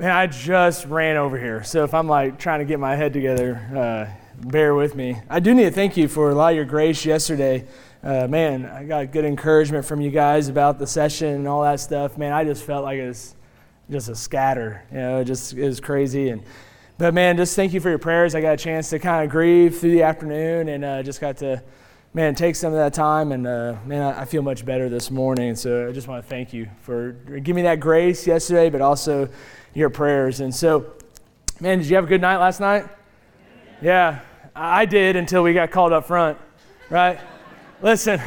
Man, I just ran over here. So if I'm like trying to get my head together, uh, bear with me. I do need to thank you for a lot of your grace yesterday. Uh, man, I got good encouragement from you guys about the session and all that stuff. Man, I just felt like it was just a scatter. You know, it just it was crazy. And but man, just thank you for your prayers. I got a chance to kind of grieve through the afternoon and uh, just got to man, take some of that time, and uh, man, I, feel much better this morning. So I just want to thank you for giving me that grace yesterday, but also your prayers. And so, man, did you have a good night last night? Yeah, I did until we got called up front, right? Listen,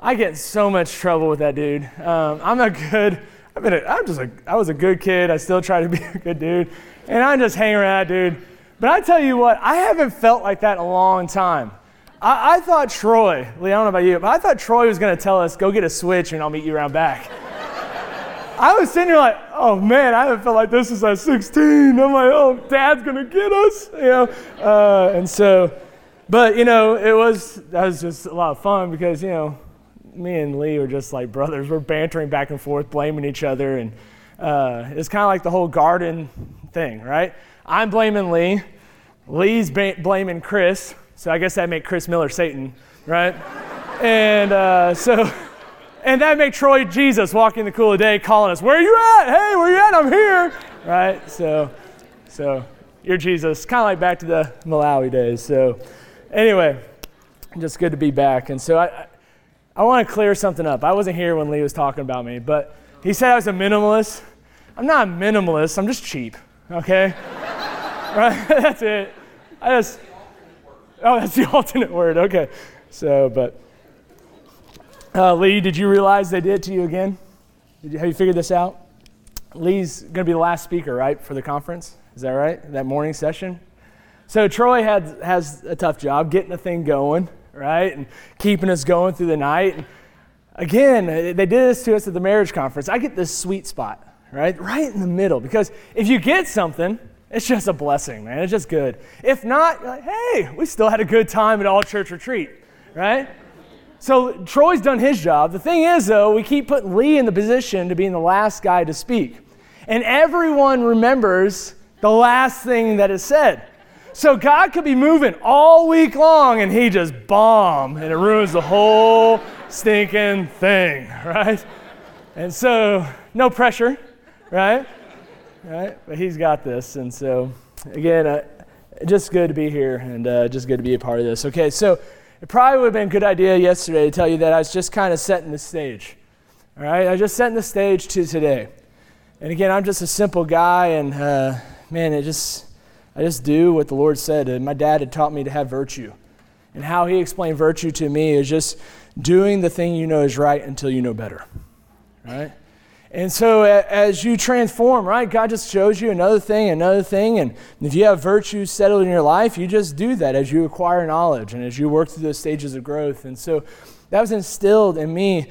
I get so much trouble with that dude. Um, I'm a good, been, a, I'm just a, I was a good kid. I still try to be a good dude, and I just hang around that dude. But I tell you what, I haven't felt like that in a long time. I, I thought Troy, Lee, I don't know about you, but I thought Troy was going to tell us, go get a switch and I'll meet you around back. I was sitting here like, oh man, I haven't felt like this since I was 16. I'm like, oh, dad's going to get us, you know. Uh, and so, but you know, it was, that was just a lot of fun because, you know, me and Lee were just like brothers. We're bantering back and forth, blaming each other. And uh, it's kind of like the whole garden thing, right? I'm blaming Lee. Lee's ba- blaming Chris. So I guess that make Chris Miller Satan, right? and uh, so, and that make Troy Jesus walking the cool of day, calling us, "Where are you at? Hey, where you at? I'm here!" Right? So, so you're Jesus, kind of like back to the Malawi days. So, anyway, just good to be back. And so I, I, I want to clear something up. I wasn't here when Lee was talking about me, but he said I was a minimalist. I'm not a minimalist. I'm just cheap. Okay. right? That's it. I just Oh, that's the alternate word. Okay. So, but uh, Lee, did you realize they did it to you again? You, have you figured this out? Lee's going to be the last speaker, right, for the conference? Is that right? That morning session? So Troy had, has a tough job getting the thing going, right, and keeping us going through the night. And again, they did this to us at the marriage conference. I get this sweet spot, right, right in the middle, because if you get something, it's just a blessing, man. It's just good. If not, like, hey, we still had a good time at all church retreat, right? So Troy's done his job. The thing is, though, we keep putting Lee in the position to being the last guy to speak. And everyone remembers the last thing that is said. So God could be moving all week long and he just bomb and it ruins the whole stinking thing, right? And so, no pressure, right? Right? But he's got this. And so, again, uh, just good to be here and uh, just good to be a part of this. Okay, so it probably would have been a good idea yesterday to tell you that I was just kind of setting the stage. All right, I was just setting the stage to today. And again, I'm just a simple guy, and uh, man, it just I just do what the Lord said. And my dad had taught me to have virtue, and how He explained virtue to me is just doing the thing you know is right until you know better. Right? And so as you transform, right, God just shows you another thing, another thing. And if you have virtues settled in your life, you just do that as you acquire knowledge and as you work through those stages of growth. And so that was instilled in me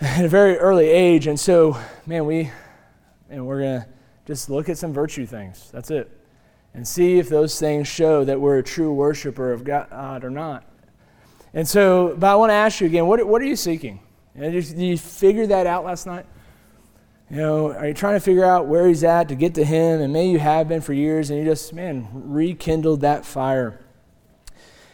at a very early age. And so, man, we, and we're going to just look at some virtue things. That's it. And see if those things show that we're a true worshiper of God or not. And so, but I want to ask you again, what, what are you seeking? Did you figure that out last night? You know, are you trying to figure out where he's at to get to him? And maybe you have been for years and you just, man, rekindled that fire.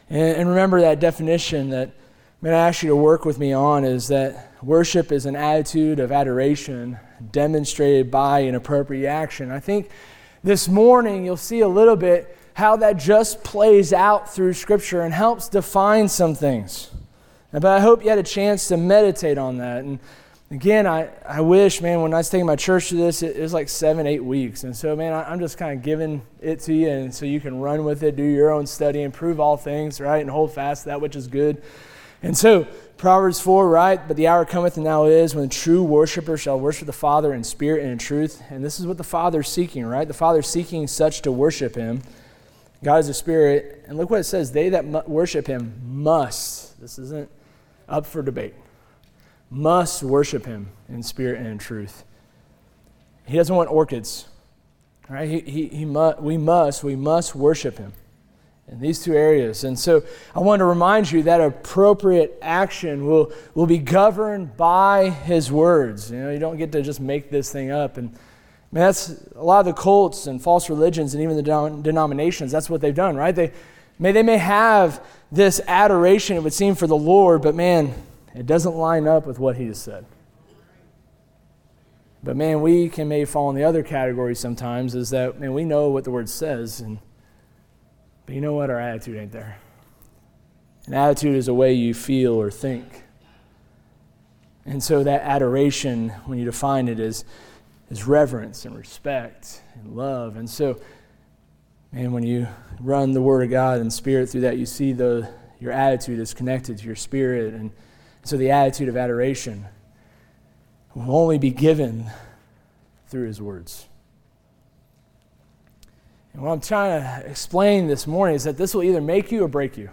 And, and remember that definition that I'm going to ask you to work with me on is that worship is an attitude of adoration demonstrated by an appropriate action. I think this morning you'll see a little bit how that just plays out through Scripture and helps define some things. But I hope you had a chance to meditate on that. And again, I, I wish, man, when I was taking my church to this, it, it was like seven, eight weeks. And so, man, I, am just kind of giving it to you, and so you can run with it, do your own study, and prove all things, right? And hold fast that which is good. And so, Proverbs 4, right? But the hour cometh and now is when true worshipers shall worship the Father in spirit and in truth. And this is what the Father is seeking, right? The Father is seeking such to worship Him. God is a spirit. And look what it says they that worship Him must. This isn't up for debate must worship him in spirit and in truth. He doesn't want orchids. Right? He, he, he mu- we must, we must worship him in these two areas. And so I want to remind you that appropriate action will, will be governed by his words. You know, you don't get to just make this thing up and, I mean, that's a lot of the cults and false religions and even the denominations. That's what they've done, right? They may they may have this adoration, it would seem, for the Lord, but man, it doesn't line up with what He has said. But man, we can maybe fall in the other category sometimes. Is that man, we know what the Word says, and but you know what? Our attitude ain't there. An attitude is a way you feel or think. And so that adoration, when you define it, is is reverence and respect and love. And so, man, when you run the Word of God and Spirit through that, you see the, your attitude is connected to your spirit. And so the attitude of adoration will only be given through His words. And what I'm trying to explain this morning is that this will either make you or break you,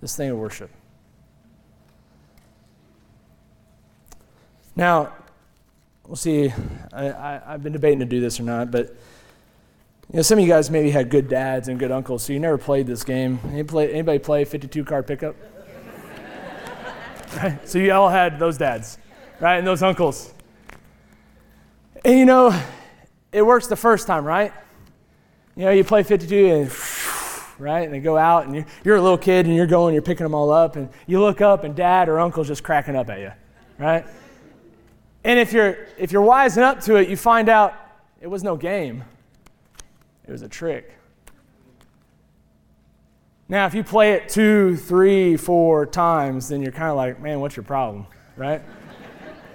this thing of worship. Now, we'll see. I, have been debating to do this or not, but you know, some of you guys maybe had good dads and good uncles, so you never played this game. Anybody play, anybody play 52 card pickup? Right? So you all had those dads, right, and those uncles. And you know, it works the first time, right? You know, you play 52 and right? And they go out, and you're, you're, a little kid, and you're going, you're picking them all up, and you look up, and dad or uncle's just cracking up at you, right? And if you're, if you're wising up to it, you find out it was no game, it was a trick. Now, if you play it two, three, four times, then you're kind of like, man, what's your problem, right?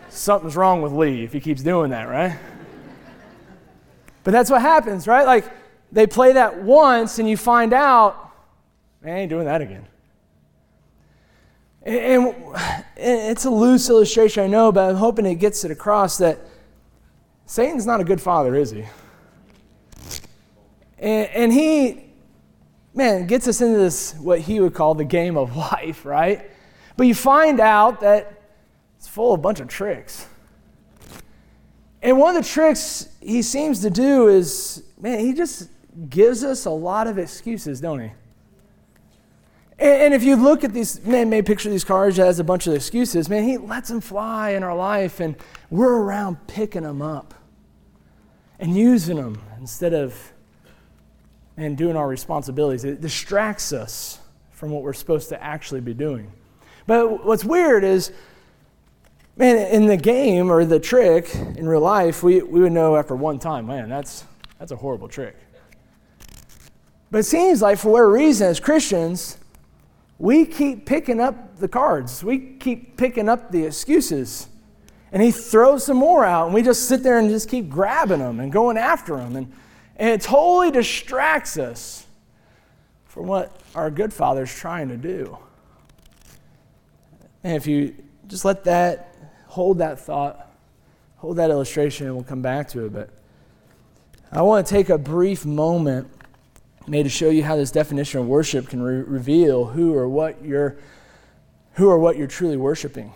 Something's wrong with Lee if he keeps doing that, right? But that's what happens, right? Like, they play that once, and you find out, man, I ain't doing that again. And it's a loose illustration, I know, but I'm hoping it gets it across that Satan's not a good father, is he? And, he, man, gets us into this, what he would call the game of life, right? But you find out that it's full of a bunch of tricks. And one of the tricks he seems to do is, man, he just gives us a lot of excuses, don't he? And, if you look at these, man, may picture these cars as a bunch of excuses. Man, he lets them fly in our life, and we're around picking them up and using them instead of and doing our responsibilities. It distracts us from what we're supposed to actually be doing. But what's weird is, man, in the game or the trick in real life, we, we would know after one time, man, that's, that's a horrible trick. But it seems like for whatever reason, as Christians, we keep picking up the cards, we keep picking up the excuses. And he throws some more out, and we just sit there and just keep grabbing them and going after them. And, and it totally distracts us from what our good Father's trying to do. And if you just let that, hold that thought, hold that illustration, and we'll come back to it. But I want to take a brief moment made to show you how this definition of worship can re- reveal who or what you're who or what you're truly worshiping.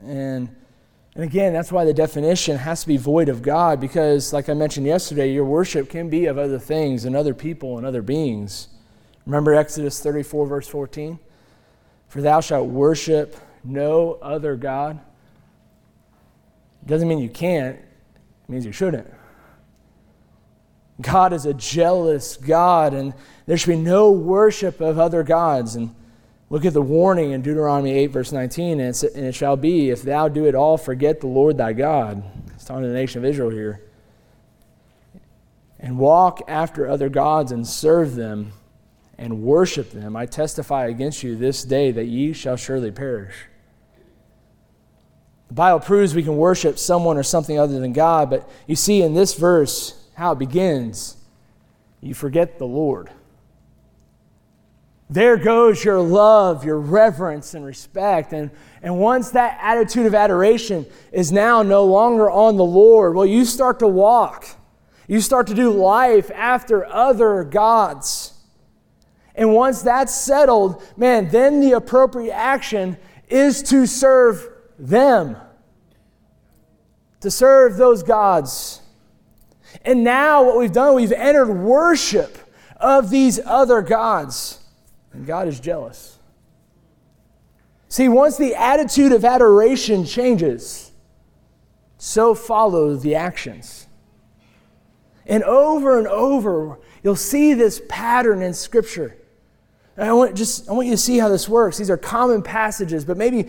And and again, that's why the definition has to be void of God because like I mentioned yesterday, your worship can be of other things and other people and other beings. Remember Exodus 34 verse 14? For thou shalt worship no other God. Doesn't mean you can't, it means you shouldn't. God is a jealous God, and there should be no worship of other gods. And look at the warning in Deuteronomy 8, verse 19. And, and it shall be, if thou do it all, forget the Lord thy God. It's talking to the nation of Israel here. And walk after other gods and serve them and worship them. I testify against you this day that ye shall surely perish. The Bible proves we can worship someone or something other than God, but you see in this verse, how it begins. You forget the Lord. There goes your love, your reverence, and respect. And, and once that attitude of adoration is now no longer on the Lord, well, you start to walk. You start to do life after other gods. And once that's settled, man, then the appropriate action is to serve them, to serve those gods. And now, what we've done, we've entered worship of these other gods. And God is jealous. See, once the attitude of adoration changes, so follow the actions. And over and over, you'll see this pattern in Scripture. And I want, just, I want you to see how this works. These are common passages, but maybe,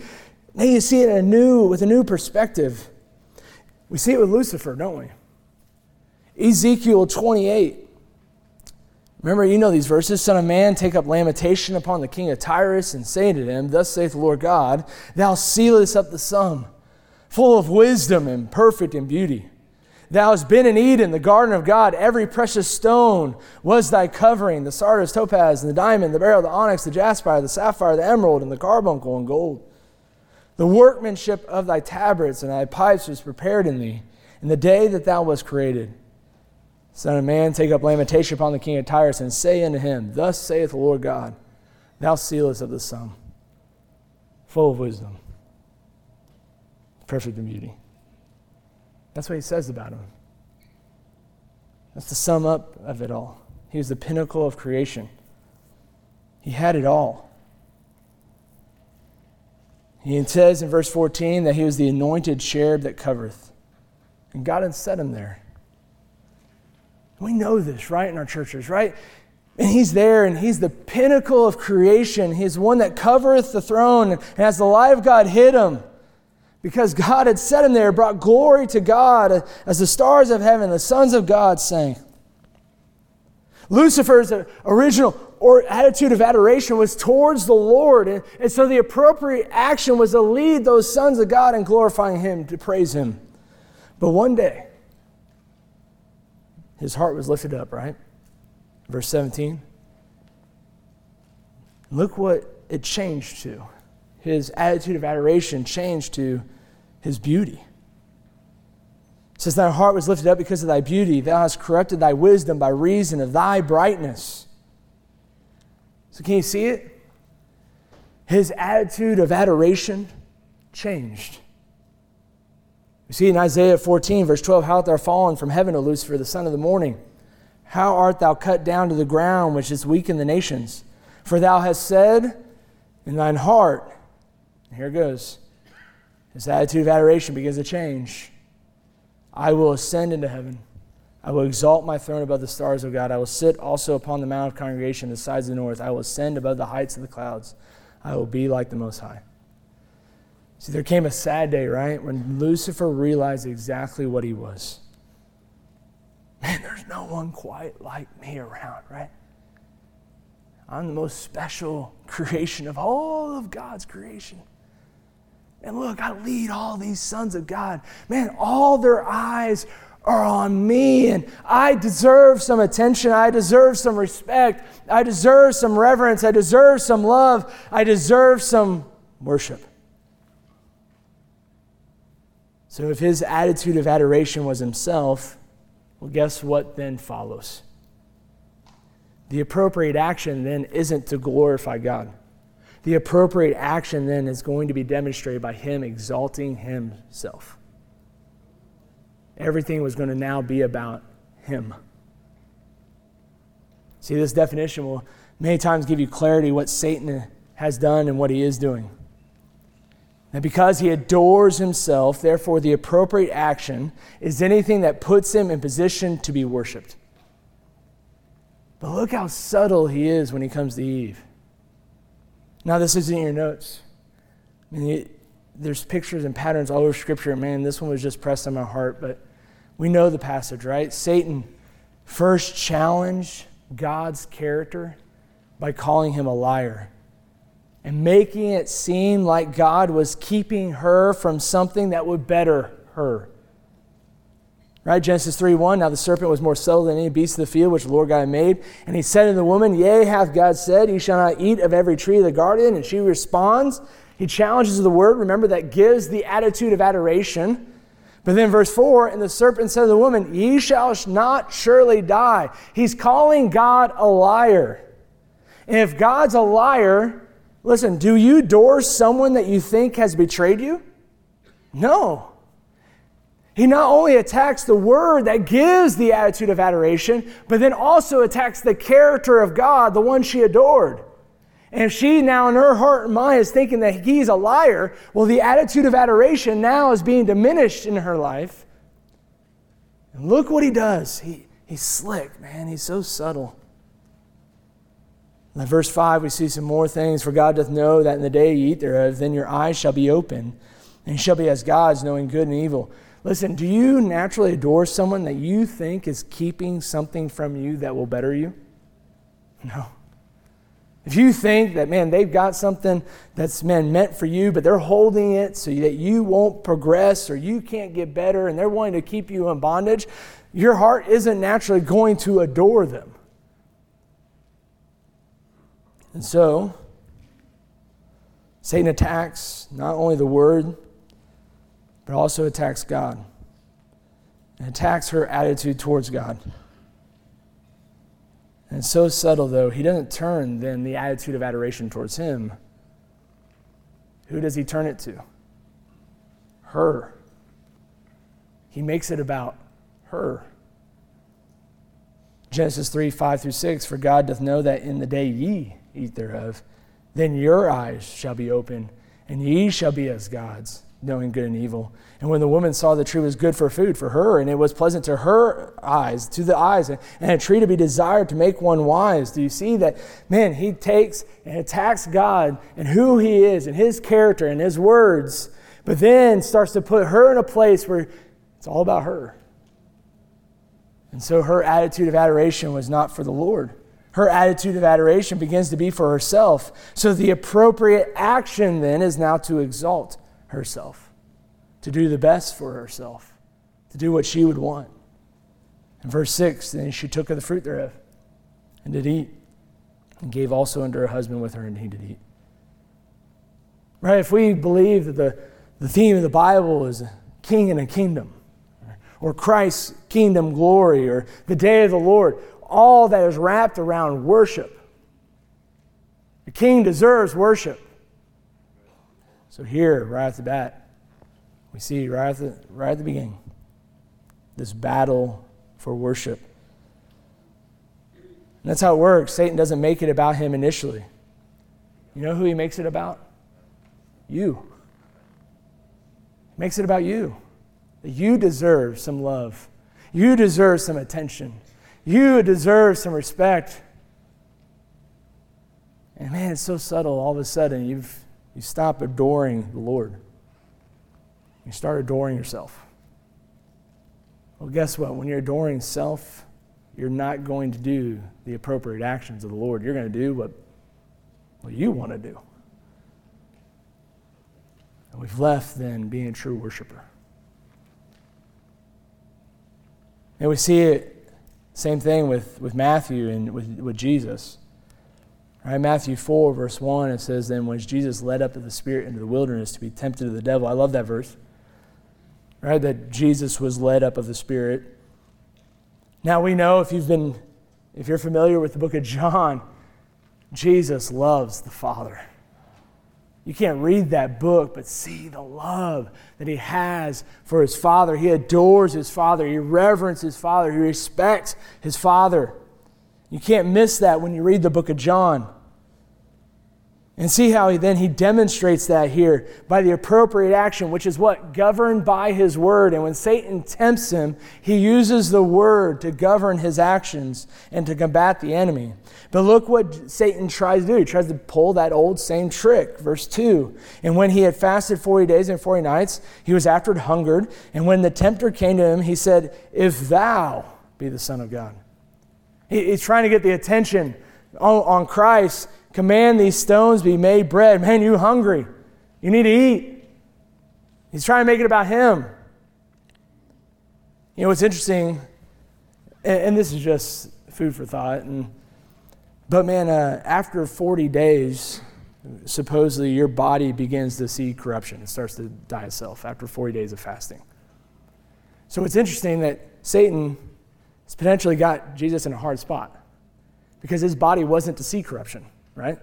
maybe you see it a new, with a new perspective. We see it with Lucifer, don't we? Ezekiel 28. Remember, you know these verses. Son of man, take up lamentation upon the king of Tyrus and say to him, Thus saith the Lord God, Thou sealest up the sum, full of wisdom and perfect in beauty. Thou hast been in Eden, the garden of God. Every precious stone was thy covering the sardius, topaz, and the diamond, the beryl, the onyx, the jasper, the sapphire, the emerald, and the carbuncle, and gold. The workmanship of thy tabrets and thy pipes was prepared in thee in the day that thou wast created. Son of man, take up lamentation upon the king of Tyrus and say unto him, Thus saith the Lord God, Thou sealest of the sum, full of wisdom, perfect in beauty. That's what he says about him. That's the sum up of it all. He was the pinnacle of creation. He had it all. He says in verse 14 that he was the anointed cherub that covereth. And God had set him there. We know this, right, in our churches, right? And he's there, and he's the pinnacle of creation. He's one that covereth the throne. And as the light of God hid him, because God had set him there, brought glory to God as the stars of heaven, the sons of God sang. Lucifer's original or attitude of adoration was towards the Lord. And, and so the appropriate action was to lead those sons of God in glorifying Him, to praise Him. But one day, his heart was lifted up, right? Verse 17. Look what it changed to. His attitude of adoration changed to his beauty. It says, Thy heart was lifted up because of thy beauty. Thou hast corrupted thy wisdom by reason of thy brightness. So, can you see it? His attitude of adoration changed. We see in Isaiah 14, verse 12, How art thou fallen from heaven, O Lucifer, the son of the morning? How art thou cut down to the ground, which is weak in the nations? For thou hast said in thine heart, here it goes, his attitude of adoration begins to change. I will ascend into heaven. I will exalt my throne above the stars of God. I will sit also upon the mount of congregation, the sides of the north. I will ascend above the heights of the clouds. I will be like the Most High. See, there came a sad day, right, when Lucifer realized exactly what he was. Man, there's no one quite like me around, right? I'm the most special creation of all of God's creation. And look, I lead all these sons of God. Man, all their eyes are on me, and I deserve some attention. I deserve some respect. I deserve some reverence. I deserve some love. I deserve some worship. So, if his attitude of adoration was himself, well, guess what then follows? The appropriate action then isn't to glorify God. The appropriate action then is going to be demonstrated by him exalting himself. Everything was going to now be about him. See, this definition will many times give you clarity what Satan has done and what he is doing. And because he adores himself, therefore, the appropriate action is anything that puts him in position to be worshiped. But look how subtle he is when he comes to Eve. Now, this isn't in your notes. I mean, it, there's pictures and patterns all over Scripture. Man, this one was just pressed on my heart, but we know the passage, right? Satan first challenged God's character by calling him a liar and making it seem like God was keeping her from something that would better her. Right? Genesis 3 1. Now the serpent was more subtle than any beast of the field which the Lord God made. And he said to the woman, Yea, hath God said, Ye shall not eat of every tree of the garden. And she responds. He challenges the word, remember, that gives the attitude of adoration. But then, verse 4 And the serpent said to the woman, Ye shall not surely die. He's calling God a liar. And if God's a liar, Listen, do you adore someone that you think has betrayed you? No. He not only attacks the word that gives the attitude of adoration, but then also attacks the character of God, the one she adored. And if she now in her heart and mind is thinking that he's a liar, well, the attitude of adoration now is being diminished in her life. And look what he does. He, He's slick, man. He's so subtle. Verse 5, we see some more things. For God doth know that in the day ye eat thereof, then your eyes shall be open, and shall be as gods, knowing good and evil. Listen, do you naturally adore someone that you think is keeping something from you that will better you? No. If you think that, man, they've got something that's, man, meant for you, but they're holding it so that you won't progress or you can't get better and they're wanting to keep you in bondage, your heart isn't naturally going to adore them. And so, Satan attacks not only the word, but also attacks God and attacks her attitude towards God. And it's so subtle, though, he doesn't turn then the attitude of adoration towards him. Who does he turn it to? Her. He makes it about her. Genesis 3 5 through 6 For God doth know that in the day ye eat thereof, then your eyes shall be open, and ye shall be as gods, knowing good and evil. And when the woman saw the tree was good for food for her, and it was pleasant to her eyes, to the eyes, and a tree to be desired to make one wise, do you see that, man, he takes and attacks God and who he is, and his character and his words, but then starts to put her in a place where it's all about her. And so her attitude of adoration was not for the Lord. Her attitude of adoration begins to be for herself. So the appropriate action then is now to exalt herself, to do the best for herself, to do what she would want. In verse 6, then she took of the fruit thereof and did eat, and gave also unto her husband with her, and he did eat. Right? If we believe that the, the theme of the Bible is a king and a kingdom, or Christ's kingdom glory, or the day of the Lord, all that is wrapped around worship. The king deserves worship. So here, right at the bat, we see right at the, right at the beginning this battle for worship. And that's how it works. Satan doesn't make it about him initially. You know who he makes it about? You. He makes it about you. That you deserve some love. You deserve some attention. You deserve some respect. And man, it's so subtle. All of a sudden, you've you stop adoring the Lord. You start adoring yourself. Well, guess what? When you're adoring self, you're not going to do the appropriate actions of the Lord. You're going to do what, what you want to do. And we've left then being a true worshiper. And we see it, same thing with, with Matthew and with, with Jesus. Right, Matthew 4, verse 1, it says, Then was Jesus led up of the Spirit into the wilderness to be tempted of the devil. I love that verse. Right, that Jesus was led up of the Spirit. Now we know if you've been, if you're familiar with the book of John, Jesus loves the Father. You can't read that book, but see the love that he has for his Father. He adores his Father, he reverences his Father, he respects his Father. You can't miss that when you read the book of John. And see how he, then he demonstrates that here by the appropriate action, which is what? Governed by his word. And when Satan tempts him, he uses the word to govern his actions and to combat the enemy. But look what Satan tries to do. He tries to pull that old same trick. Verse 2 And when he had fasted 40 days and 40 nights, he was afterward hungered. And when the tempter came to him, he said, If thou be the Son of God. He's trying to get the attention on Christ Command these stones be made bread. Man, you hungry. You need to eat. He's trying to make it about him. You know what's interesting, and, and this is just food for thought, and, but man, uh, after 40 days, supposedly your body begins to see corruption. It starts to die itself after 40 days of fasting. So it's interesting that Satan has potentially got Jesus in a hard spot because his body wasn't to see corruption right?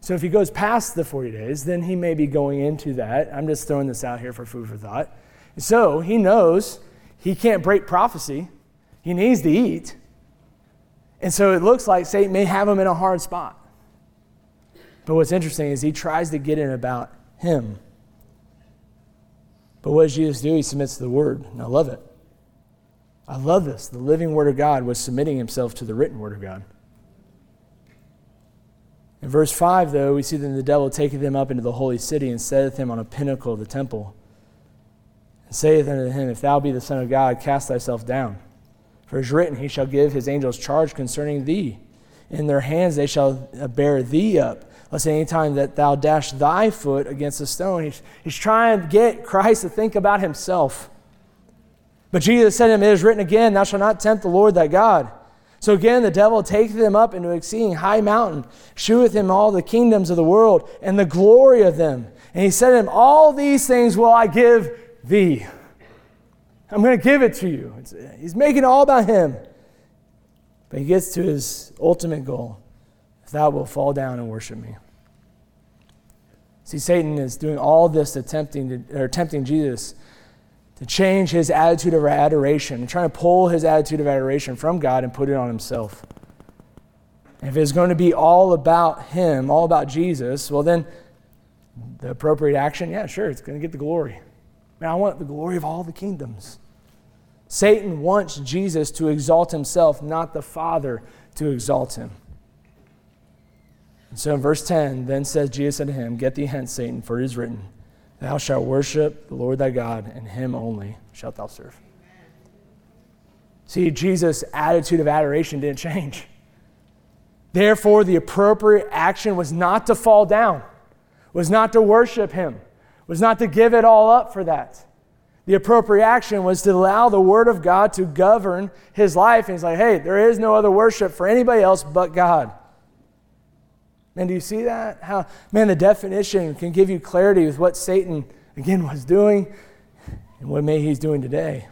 So if he goes past the 40 days, then he may be going into that. I'm just throwing this out here for food for thought. So he knows he can't break prophecy, he needs to eat. And so it looks like Satan may have him in a hard spot. But what's interesting is he tries to get in about him. But what does Jesus do? He submits to the word. And I love it. I love this. The living Word of God was submitting himself to the written Word of God. In verse 5, though, we see that the devil taketh him up into the holy city and setteth him on a pinnacle of the temple, and saith unto him, If thou be the Son of God, cast thyself down. For it is written, He shall give his angels charge concerning thee. In their hands they shall uh, bear thee up, lest any time that thou dash thy foot against a stone. He's, he's trying to get Christ to think about himself. But Jesus said to him, It is written again, Thou shalt not tempt the Lord thy God. So again, the devil taketh him up into an exceeding high mountain, sheweth him all the kingdoms of the world and the glory of them. And he said to him, All these things will I give thee. I'm going to give it to you. He's making it all about him. But he gets to his ultimate goal if thou wilt fall down and worship me. See, Satan is doing all this attempting, to, or tempting Jesus to change his attitude of adoration trying to pull his attitude of adoration from God and put it on himself. if it's going to be all about him, all about Jesus, well, then the appropriate action, yeah, sure, it's going to get the glory. Man, I want the glory of all the kingdoms. Satan wants Jesus to exalt himself, not the Father to exalt him. And so in verse 10, then says Jesus unto him, Get thee hence, Satan, for it is written, Thou shalt worship the Lord thy God, and him only shalt thou serve. See, Jesus' attitude of adoration didn't change. Therefore, the appropriate action was not to fall down, was not to worship him, was not to give it all up for that. The appropriate action was to allow the Word of God to govern his life. And he's like, hey, there is no other worship for anybody else but God. Man, do you see that? How, man, the definition can give you clarity with what Satan, again, was doing and what maybe he's doing today.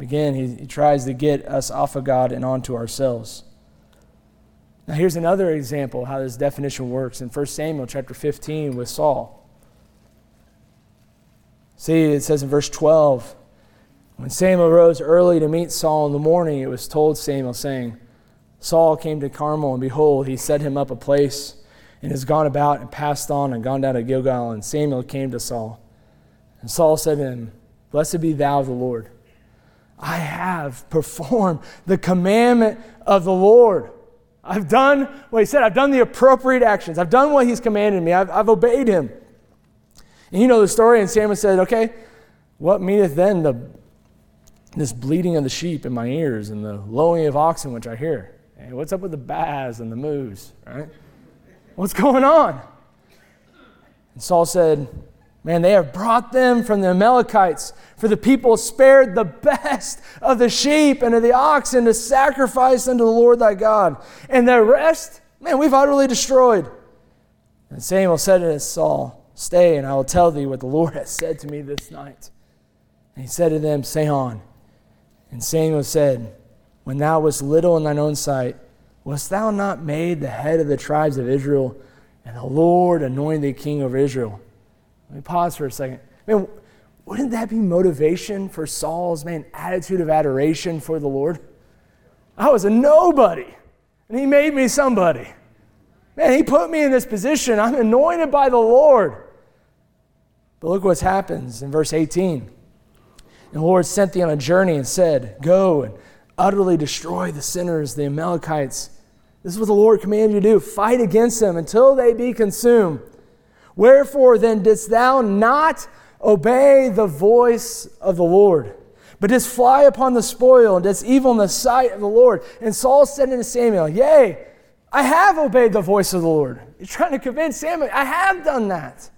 Again, he, he tries to get us off of God and onto ourselves. Now, here's another example how this definition works in 1 Samuel chapter 15 with Saul. See, it says in verse 12, when Samuel rose early to meet Saul in the morning, it was told Samuel, saying, Saul came to Carmel, and behold, he set him up a place, and has gone about and passed on and gone down to Gilgal. And Samuel came to Saul. And Saul said to him, Blessed be thou the Lord. I have performed the commandment of the Lord. I've done what he said. I've done the appropriate actions. I've done what he's commanded me. I've, I've obeyed him. And you know the story, and Samuel said, Okay, what meaneth then the, this bleating of the sheep in my ears and the lowing of oxen which I hear? Hey, what's up with the baas and the moos, right? What's going on? And Saul said, Man, they have brought them from the Amalekites, for the people spared the best of the sheep and of the oxen to sacrifice unto the Lord thy God. And the rest, man, we've utterly destroyed. And Samuel said to Saul, Stay, and I will tell thee what the Lord has said to me this night. And he said to them, Say on. And Samuel said, when thou wast little in thine own sight, wast thou not made the head of the tribes of Israel, and the Lord anointed thee king over Israel? Let me pause for a second. Man, wouldn't that be motivation for Saul's man attitude of adoration for the Lord? I was a nobody, and he made me somebody. Man, he put me in this position. I'm anointed by the Lord. But look what happens in verse 18. And the Lord sent thee on a journey and said, Go and utterly destroy the sinners, the Amalekites. This is what the Lord commanded you to do fight against them until they be consumed. Wherefore then didst thou not obey the voice of the Lord, but didst fly upon the spoil and didst evil in the sight of the Lord? And Saul said unto Samuel, Yea, I have obeyed the voice of the Lord. He's trying to convince Samuel, I have done that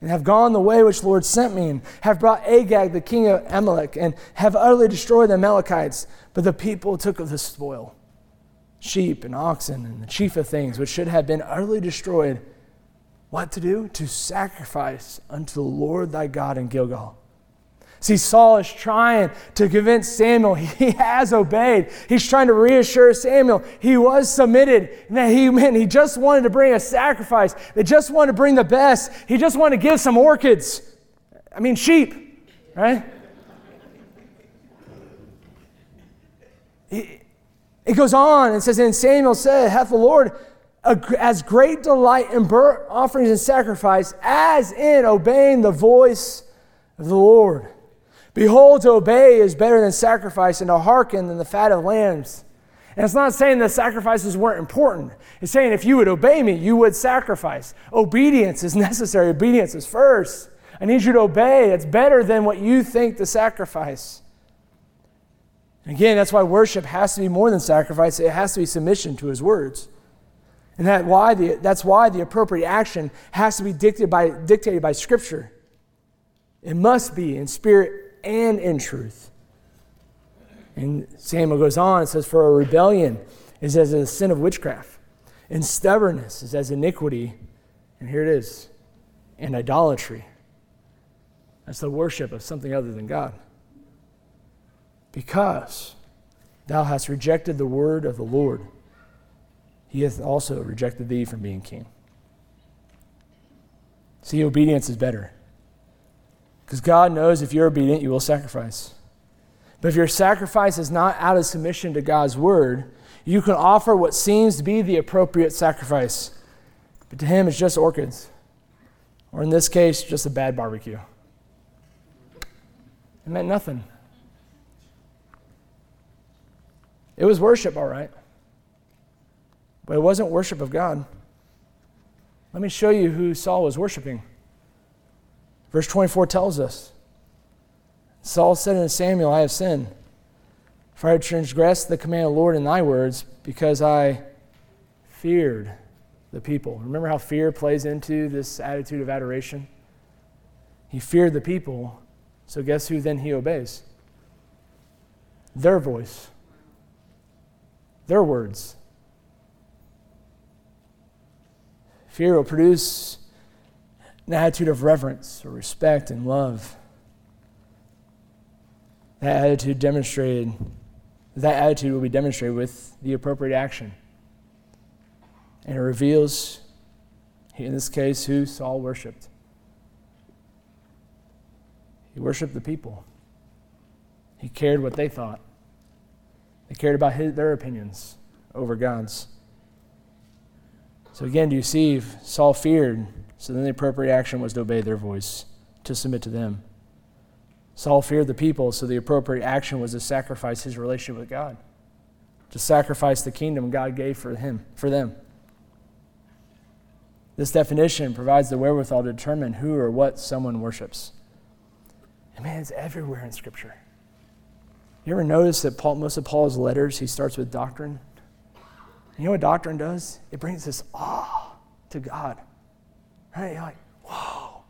and have gone the way which the Lord sent me, and have brought Agag, the king of Amalek, and have utterly destroyed the Amalekites. But the people took of the spoil sheep and oxen and the chief of things, which should have been utterly destroyed. What to do? To sacrifice unto the Lord thy God in Gilgal. See, Saul is trying to convince Samuel he has obeyed. He's trying to reassure Samuel he was submitted and that he, man, he just wanted to bring a sacrifice. They just wanted to bring the best. He just wanted to give some orchids. I mean, sheep, right? It goes on and says, And Samuel said, Hath the Lord as great delight in burnt offerings and sacrifice as in obeying the voice of the Lord? Behold, to obey is better than sacrifice, and to hearken than the fat of lambs. And it's not saying that sacrifices weren't important. It's saying if you would obey me, you would sacrifice. Obedience is necessary, obedience is first. I need you to obey. It's better than what you think the sacrifice. Again, that's why worship has to be more than sacrifice, it has to be submission to his words. And that why the, that's why the appropriate action has to be dictated by, dictated by Scripture. It must be in spirit and in truth. And Samuel goes on and says, For a rebellion is as a sin of witchcraft, and stubbornness is as iniquity. And here it is, and idolatry. That's the worship of something other than God. Because thou hast rejected the word of the Lord, he hath also rejected thee from being king. See, obedience is better. Because God knows if you're obedient, you will sacrifice. But if your sacrifice is not out of submission to God's word, you can offer what seems to be the appropriate sacrifice. But to him, it's just orchids. Or in this case, just a bad barbecue. It meant nothing. It was worship, all right. But it wasn't worship of God. Let me show you who Saul was worshiping. Verse 24 tells us Saul said unto Samuel, I have sinned, for I have transgressed the command of the Lord in thy words, because I feared the people. Remember how fear plays into this attitude of adoration? He feared the people, so guess who then he obeys? Their voice, their words. Fear will produce an attitude of reverence or respect and love. That attitude demonstrated, that attitude will be demonstrated with the appropriate action. And it reveals, in this case, who Saul worshiped. He worshiped the people. He cared what they thought. They cared about his, their opinions over God's. So again, do you see, Saul feared so then the appropriate action was to obey their voice, to submit to them. Saul feared the people, so the appropriate action was to sacrifice his relationship with God, to sacrifice the kingdom God gave for him, for them. This definition provides the wherewithal to determine who or what someone worships. And man, it's everywhere in Scripture. You ever notice that Paul, most of Paul's letters, he starts with doctrine? You know what doctrine does? It brings this awe to God. Right? You're like, whoa.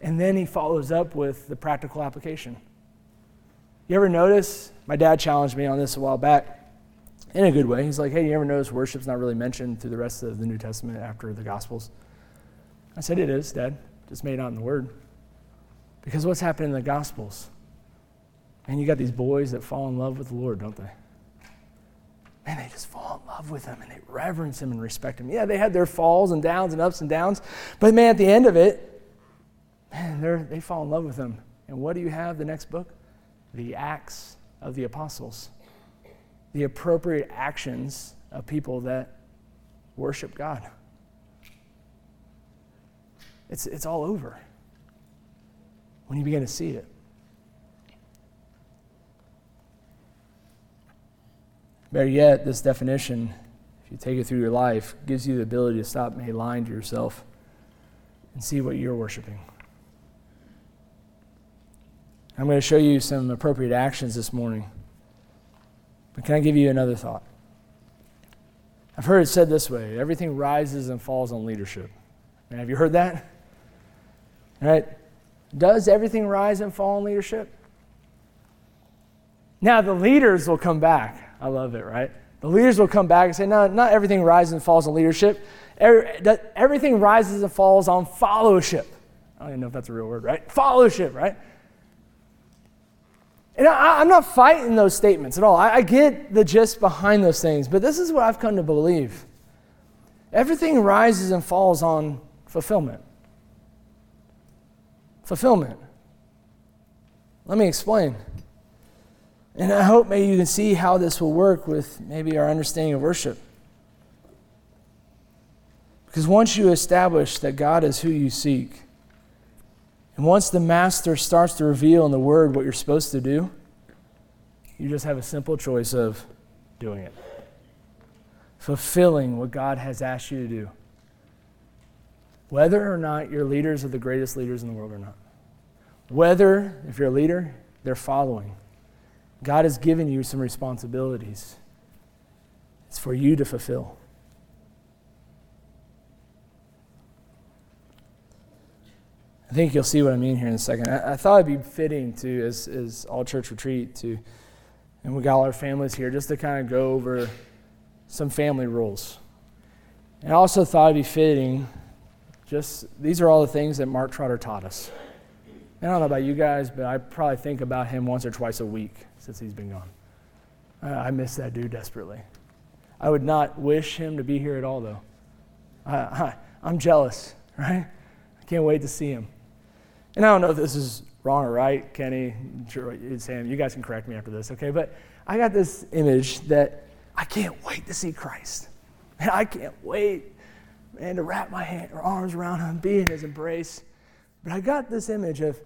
And then he follows up with the practical application. You ever notice? My dad challenged me on this a while back in a good way. He's like, hey, you ever notice worship's not really mentioned through the rest of the New Testament after the Gospels? I said, it is, Dad. Just made out in the Word. Because what's happening in the Gospels? And you got these boys that fall in love with the Lord, don't they? Man, they just fall in love with him and they reverence him and respect him. Yeah, they had their falls and downs and ups and downs, but man, at the end of it, man, they fall in love with him. And what do you have the next book? The Acts of the Apostles. The appropriate actions of people that worship God. It's, it's all over when you begin to see it. Better yet, this definition, if you take it through your life, gives you the ability to stop maybe lying to yourself and see what you're worshiping. I'm going to show you some appropriate actions this morning. But can I give you another thought? I've heard it said this way everything rises and falls on leadership. And have you heard that? Right? Does everything rise and fall on leadership? Now, the leaders will come back. I love it, right? The leaders will come back and say, no, not everything rises and falls on leadership. Everything rises and falls on fellowship. I don't even know if that's a real word, right? Fellowship, right? And I, am not fighting those statements at all. I, I get the gist behind those things, but this is what I've come to believe. Everything rises and falls on fulfillment. Fulfillment. Let me explain. And I hope maybe you can see how this will work with maybe our understanding of worship. Because once you establish that God is who you seek, And once the master starts to reveal in the word what you're supposed to do, you just have a simple choice of doing it, fulfilling what God has asked you to do. Whether or not your leaders are the greatest leaders in the world or not. Whether, if you're a leader, they're following. God has given you some responsibilities. It's for you to fulfill. I think you'll see what I mean here in a second. I, I thought it'd be fitting to, as, as all church retreat, to, and we got all our families here, just to kind of go over some family rules. And I also thought it'd be fitting, just these are all the things that Mark Trotter taught us. I don't know about you guys, but I probably think about him once or twice a week since he's been gone. I miss that dude desperately. I would not wish him to be here at all, though. I, am jealous, right? I can't wait to see him. And I don't know if this is wrong or right, Kenny, Sam, you guys can correct me after this, okay? But I got this image that I can't wait to see Christ. And I can't wait, man, to wrap my hand, or arms around him, be in his embrace. But I got this image of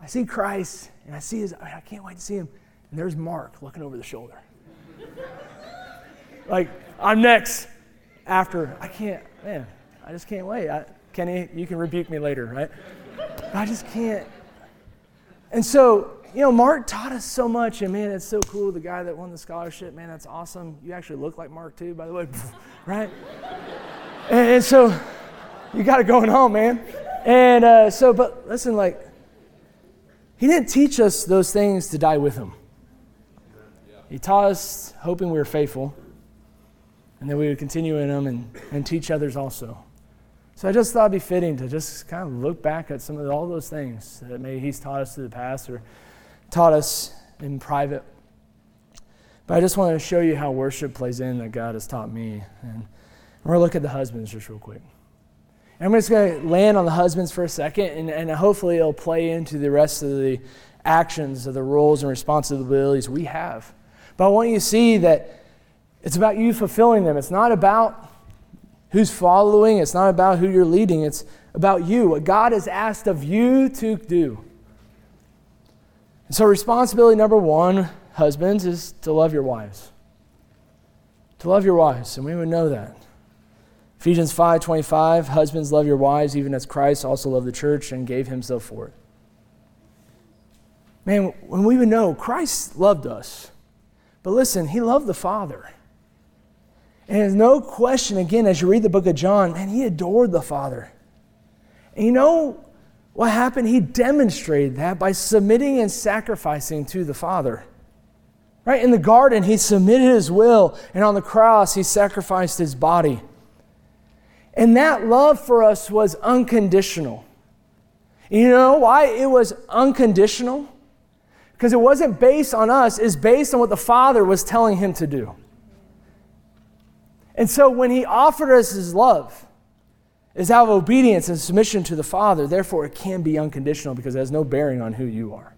I see Christ and I see his, I can't wait to see him. And there's Mark looking over the shoulder. like, I'm next. After, I can't, man, I just can't wait. I, Kenny, you can rebuke me later, right? I just can't. And so, you know, Mark taught us so much, and man, it's so cool. The guy that won the scholarship, man, that's awesome. You actually look like Mark too, by the way, right? And, and, so, you got it going on, man. And uh, so, but listen, like, he didn't teach us those things to die with him. He taught us hoping we were faithful, and that we would continue in them and, and teach others also. So I just thought it'd be fitting to just kind of look back at some of all those things that maybe he's taught us through the past or taught us in private. But I just want to show you how worship plays in that God has taught me. And we're going to look at the husbands just real quick. And I'm just going to land on the husbands for a second, and, and hopefully it'll play into the rest of the actions of the roles and responsibilities we have. But I want you to see that it's about you fulfilling them. It's not about who's following, it's not about who you're leading, it's about you, what God has asked of you to do. And so, responsibility number one, husbands, is to love your wives. To love your wives, and we would know that. Ephesians 5:25, husbands love your wives even as Christ also loved the church and gave himself for it. Man, when we would know Christ loved us. But listen, he loved the Father. And there's no question, again, as you read the book of John, man, he adored the Father. And you know what happened? He demonstrated that by submitting and sacrificing to the Father. Right? In the garden, he submitted his will, and on the cross, he sacrificed his body. And that love for us was unconditional. You know why it was unconditional? Because it wasn't based on us, it's based on what the Father was telling him to do. And so when he offered us his love, is out of obedience and submission to the Father. Therefore, it can be unconditional because it has no bearing on who you are.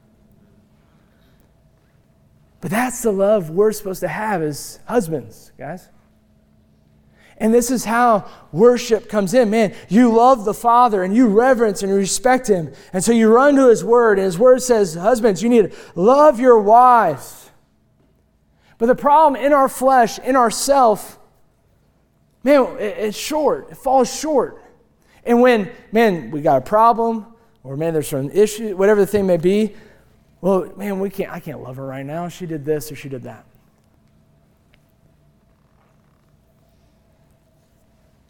But that's the love we're supposed to have as husbands, guys. And this is how worship comes in. Man, you love the Father and you reverence and respect Him. And so you run to His Word, and His Word says, Husbands, you need to love your wives. But the problem in our flesh, in ourself, man, it's short. It falls short. And when, man, we got a problem, or man, there's some issue, whatever the thing may be, well, man, we can't, I can't love her right now. She did this or she did that.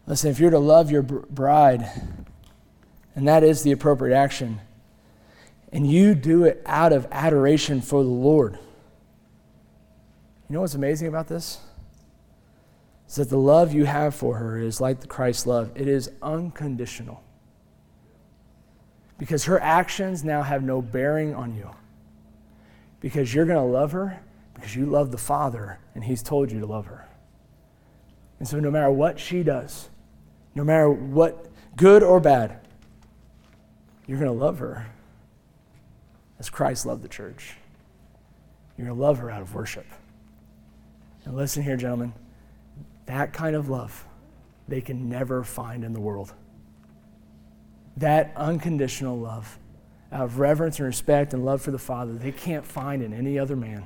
Listen, if you're to love your bride, and that is the appropriate action, and you do it out of adoration for the Lord, you know what's amazing about this? is that the love you have for her is like the Christ love. It is unconditional. Because her actions now have no bearing on you. Because you're going to love her because you love the Father and He's told you to love her. And so, no matter what she does, no matter what, good or bad, you're going to love her as Christ loved the church. You're going to love her out of worship. And listen here, gentlemen. That kind of love they can never find in the world. That unconditional love, out of reverence and respect and love for the Father they can't find in any other man.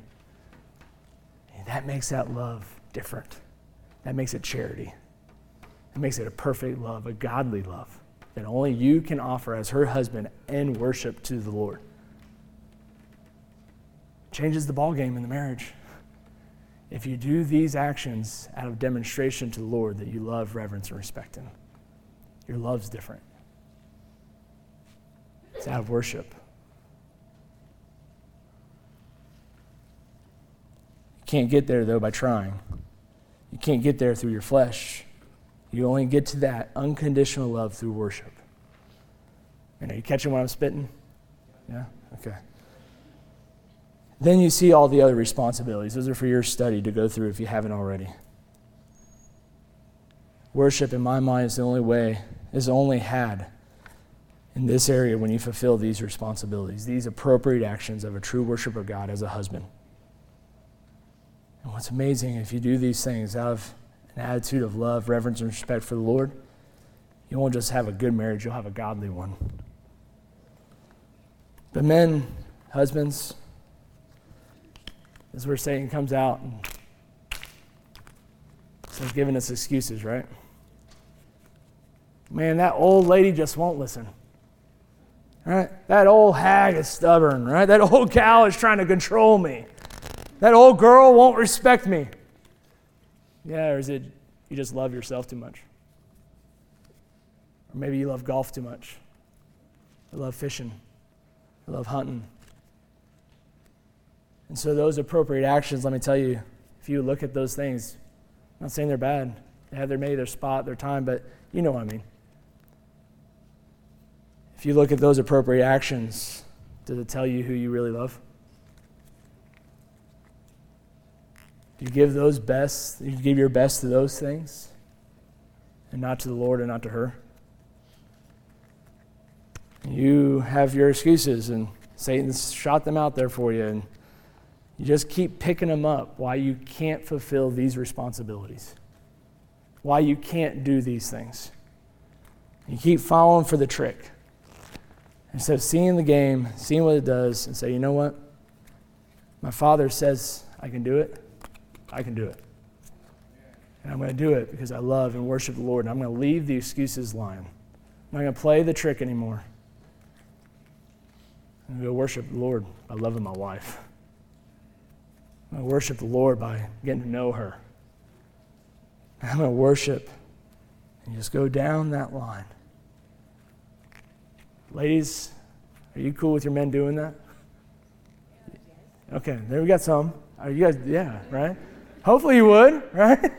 And that makes that love different. That makes it charity. It makes it a perfect love, a godly love that only you can offer as her husband in worship to the Lord. Changes the ball game in the marriage. If you do these actions out of demonstration to the Lord that you love, reverence, and respect Him, your love's different. It's out of worship. You can't get there, though, by trying. You can't get there through your flesh. You only get to that unconditional love through worship. And are you catching what I'm spitting? Yeah? Okay. Then you see all the other responsibilities. Those are for your study to go through if you haven't already. Worship, in my mind, is the only way, is only had in this area when you fulfill these responsibilities, these appropriate actions of a true worship of God as a husband. And what's amazing, if you do these things out of an attitude of love, reverence, and respect for the Lord, you won't just have a good marriage, you'll have a godly one. But men, husbands, this is where Satan comes out and starts giving us excuses, right? Man, that old lady just won't listen. Right? That old hag is stubborn, right? That old cow is trying to control me. That old girl won't respect me. Yeah, or is it you just love yourself too much? Or maybe you love golf too much. I love fishing. I love hunting. And so, those appropriate actions, let me tell you, if you look at those things, I'm not saying they're bad. They have their maybe their spot, their time, but you know what I mean. If you look at those appropriate actions, does it tell you who you really love? You give those best, you give your best to those things and not to the Lord and not to her? You have your excuses and Satan's shot them out there for you and you just keep picking them up why you can't fulfill these responsibilities. Why you can't do these things. You keep following for the trick. Instead of seeing the game, seeing what it does, and say, you know what? My father says I can do it. I can do it. And I'm going to do it because I love and worship the Lord. And I'm going to leave the excuses lying. I'm not going to play the trick anymore. I'm going to worship the Lord by loving my wife. I'm going to worship the Lord by getting to know her. I'm going to worship and just go down that line. Ladies, are you cool with your men doing that? Okay, there we got some. Are you guys, yeah, right? Hopefully you would, right?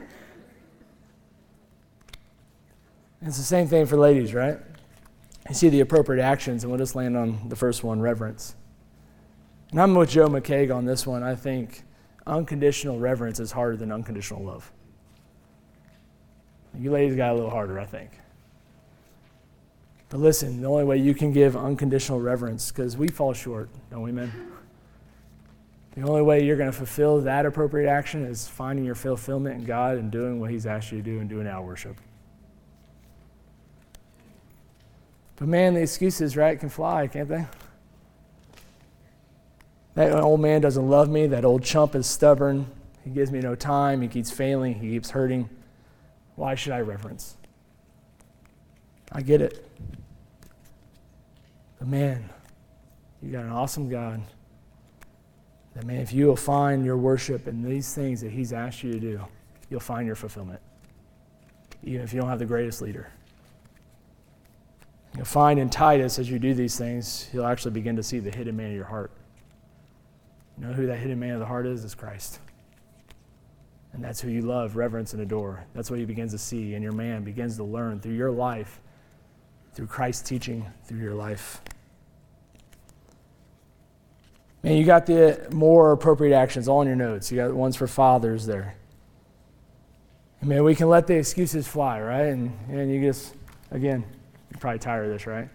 It's the same thing for ladies, right? You see the appropriate actions, and we'll just land on the first one reverence. And I'm with Joe McCaig on this one. I think unconditional reverence is harder than unconditional love. You ladies got a little harder, I think. But listen, the only way you can give unconditional reverence, because we fall short, don't we, men? The only way you're going to fulfill that appropriate action is finding your fulfillment in God and doing what He's asked you to do and doing our worship. But man, the excuses, right, can fly, can't they? That old man doesn't love me. That old chump is stubborn. He gives me no time. He keeps failing. He keeps hurting. Why should I reverence? I get it. But man, you got an awesome God that, man, if you will find your worship in these things that He's asked you to do, you'll find your fulfillment, even if you don't have the greatest leader. You'll find in Titus, as you do these things, you'll actually begin to see the hidden man of your heart. You know who that hidden man of the heart is? It's Christ. And that's who you love, reverence, and adore. That's what he begins to see, and your man begins to learn through your life, through Christ's teaching, through your life. Man, you got the more appropriate actions all in your notes. You got ones for fathers there. I mean, we can let the excuses fly, right? And, and you just, again, you're probably tired of this, right?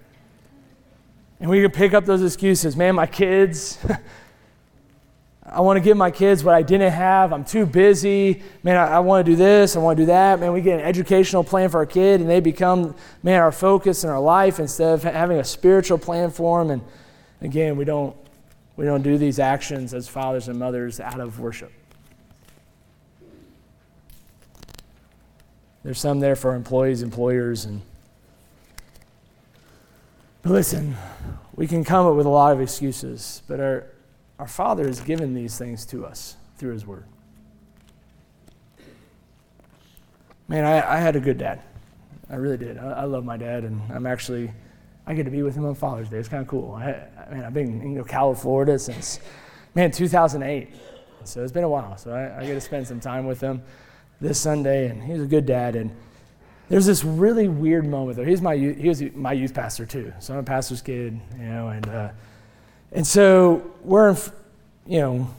And we can pick up those excuses. Man, my kids, I want to give my kids what I didn't have. I'm too busy. Man, I, I, want to do this. I want to do that. Man, we get an educational plan for our kid, and they become, man, our focus in our life instead of having a spiritual plan for them. And Again, we don't, we don't do these actions as fathers and mothers out of worship. There's some there for employees, employers, and but listen, we can come up with a lot of excuses, but our, our Father has given these things to us through His Word. Man, I, I had a good dad. I really did. I, I, love my dad, and I'm actually, I get to be with him on Father's Day. It's kind of cool. I, mean, I've been in Ocala, Florida since, man, 2008. So it's been a while. So I, I get to spend some time with him this Sunday, and he's a good dad. And there's this really weird moment though. He's my he was my youth pastor too, so I'm a pastor's kid, you know, and uh, and so we're, in, you know,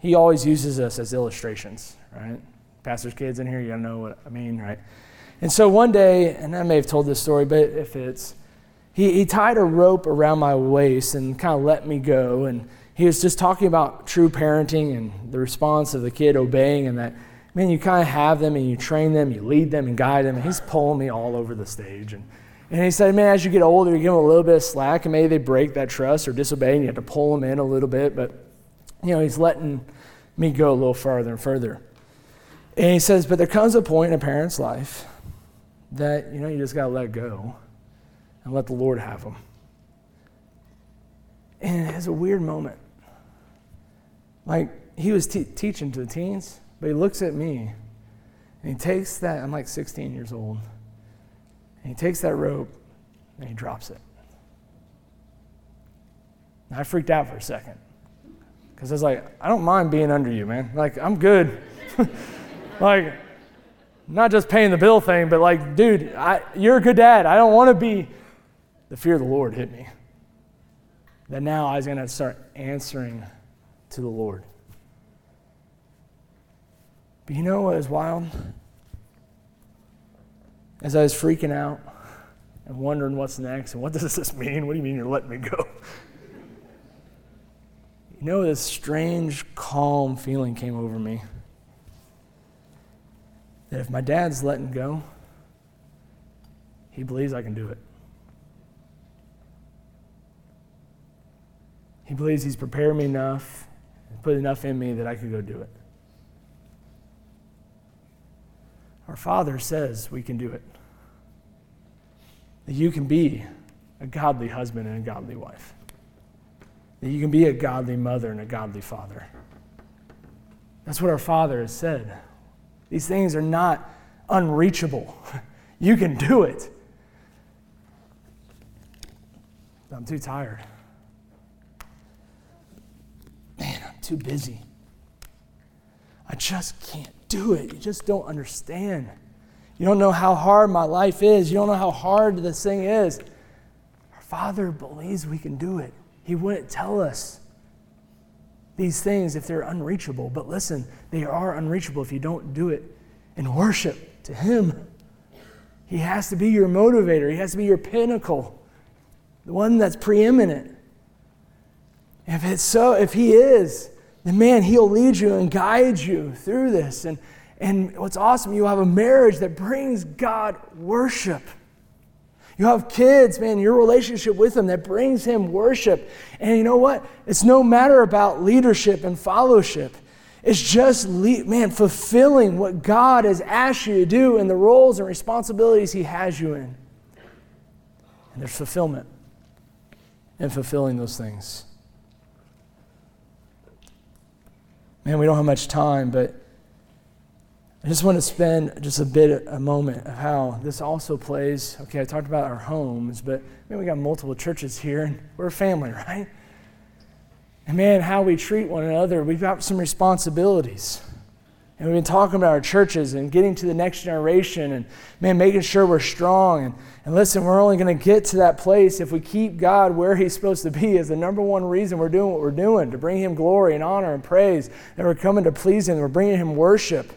he always uses us as illustrations, right? Pastor's kids in here, you gotta know what I mean, right? And so one day, and I may have told this story, but if it's he, he tied a rope around my waist and kind of let me go, and he was just talking about true parenting and the response of the kid obeying, and that man, you kind of have them and you train them, you lead them and guide them. And he's pulling me all over the stage. And, and he said, man, as you get older, you give them a little bit of slack and maybe they break that trust or disobey and you have to pull them in a little bit. But, you know, he's letting me go a little farther and further. And he says, but there comes a point in a parent's life that, you know, you just got to let go and let the Lord have them. And it was a weird moment. Like, he was teaching to the teens but he looks at me and he takes that, I'm like 16 years old, and he takes that rope and he drops it. And I freaked out for a second because I was like, I don't mind being under you, man. Like, I'm good. like, not just paying the bill thing, but like, dude, I, you're a good dad. I don't want to be. The fear of the Lord hit me. That now I was going to start answering to the Lord. But you know what is wild? As I was freaking out and wondering what's next and what does this mean? What do you mean you're letting me go? You know, this strange, calm feeling came over me that if my dad's letting go, he believes I can do it. He believes he's prepared me enough, put enough in me that I could go do it. Our Father says we can do it. That you can be a godly husband and a godly wife. That you can be a godly mother and a godly father. That's what our Father has said. These things are not unreachable. You can do it. I'm too tired. Man, I'm too busy. I just can't do it. You just don't understand. You don't know how hard my life is. You don't know how hard this thing is. Our Father believes we can do it. He wouldn't tell us these things if they're unreachable. But listen, they are unreachable if you don't do it in worship to Him. He has to be your motivator, He has to be your pinnacle, the one that's preeminent. If it's so, if He is, then man, He'll lead you and guide you through this. And, and what's awesome, you have a marriage that brings God worship. You have kids, man, your relationship with them that brings Him worship. And you know what? It's no matter about leadership and fellowship. It's just, man, fulfilling what God has asked you to do and the roles and responsibilities He has you in. And there's fulfillment in fulfilling those things. Man, we don't have much time, but I just want to spend just a bit, a moment of how this also plays. Okay, I talked about our homes, but man, we got multiple churches here, and we're a family, right? And man, how we treat one another, we've got some responsibilities. And we've been talking about our churches and getting to the next generation and, man, making sure we're strong. And, and listen, we're only going to get to that place if we keep God where He's supposed to be, as the number one reason we're doing what we're doing to bring Him glory and honor and praise. And we're coming to please Him, we're bringing Him worship.